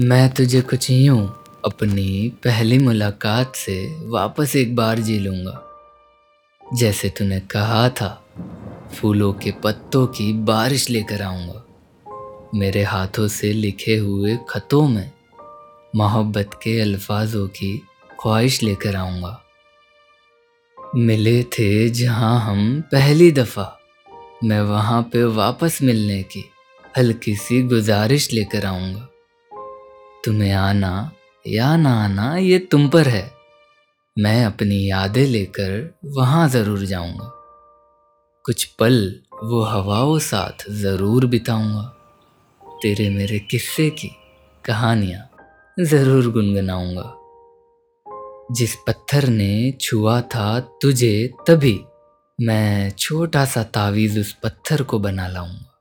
मैं तुझे कुछ यूँ अपनी पहली मुलाकात से वापस एक बार जी लूँगा। जैसे तूने कहा था, फूलों के पत्तों की बारिश लेकर आऊँगा। मेरे हाथों से लिखे हुए खतों में मोहब्बत के अल्फाजों की ख्वाहिश लेकर आऊँगा। मिले थे जहाँ हम पहली दफ़ा, मैं वहाँ पे वापस मिलने की हल्की सी गुजारिश लेकर आऊँगा। तुम्हें आना या ना आना, ये तुम पर है। मैं अपनी यादें लेकर वहाँ ज़रूर जाऊँगा। कुछ पल वो हवाओं साथ ज़रूर बिताऊँगा। तेरे मेरे किस्से की कहानियाँ ज़रूर गुनगुनाऊँगा। जिस पत्थर ने छुआ था तुझे, तभी मैं छोटा सा तावीज़ उस पत्थर को बना लाऊँगा।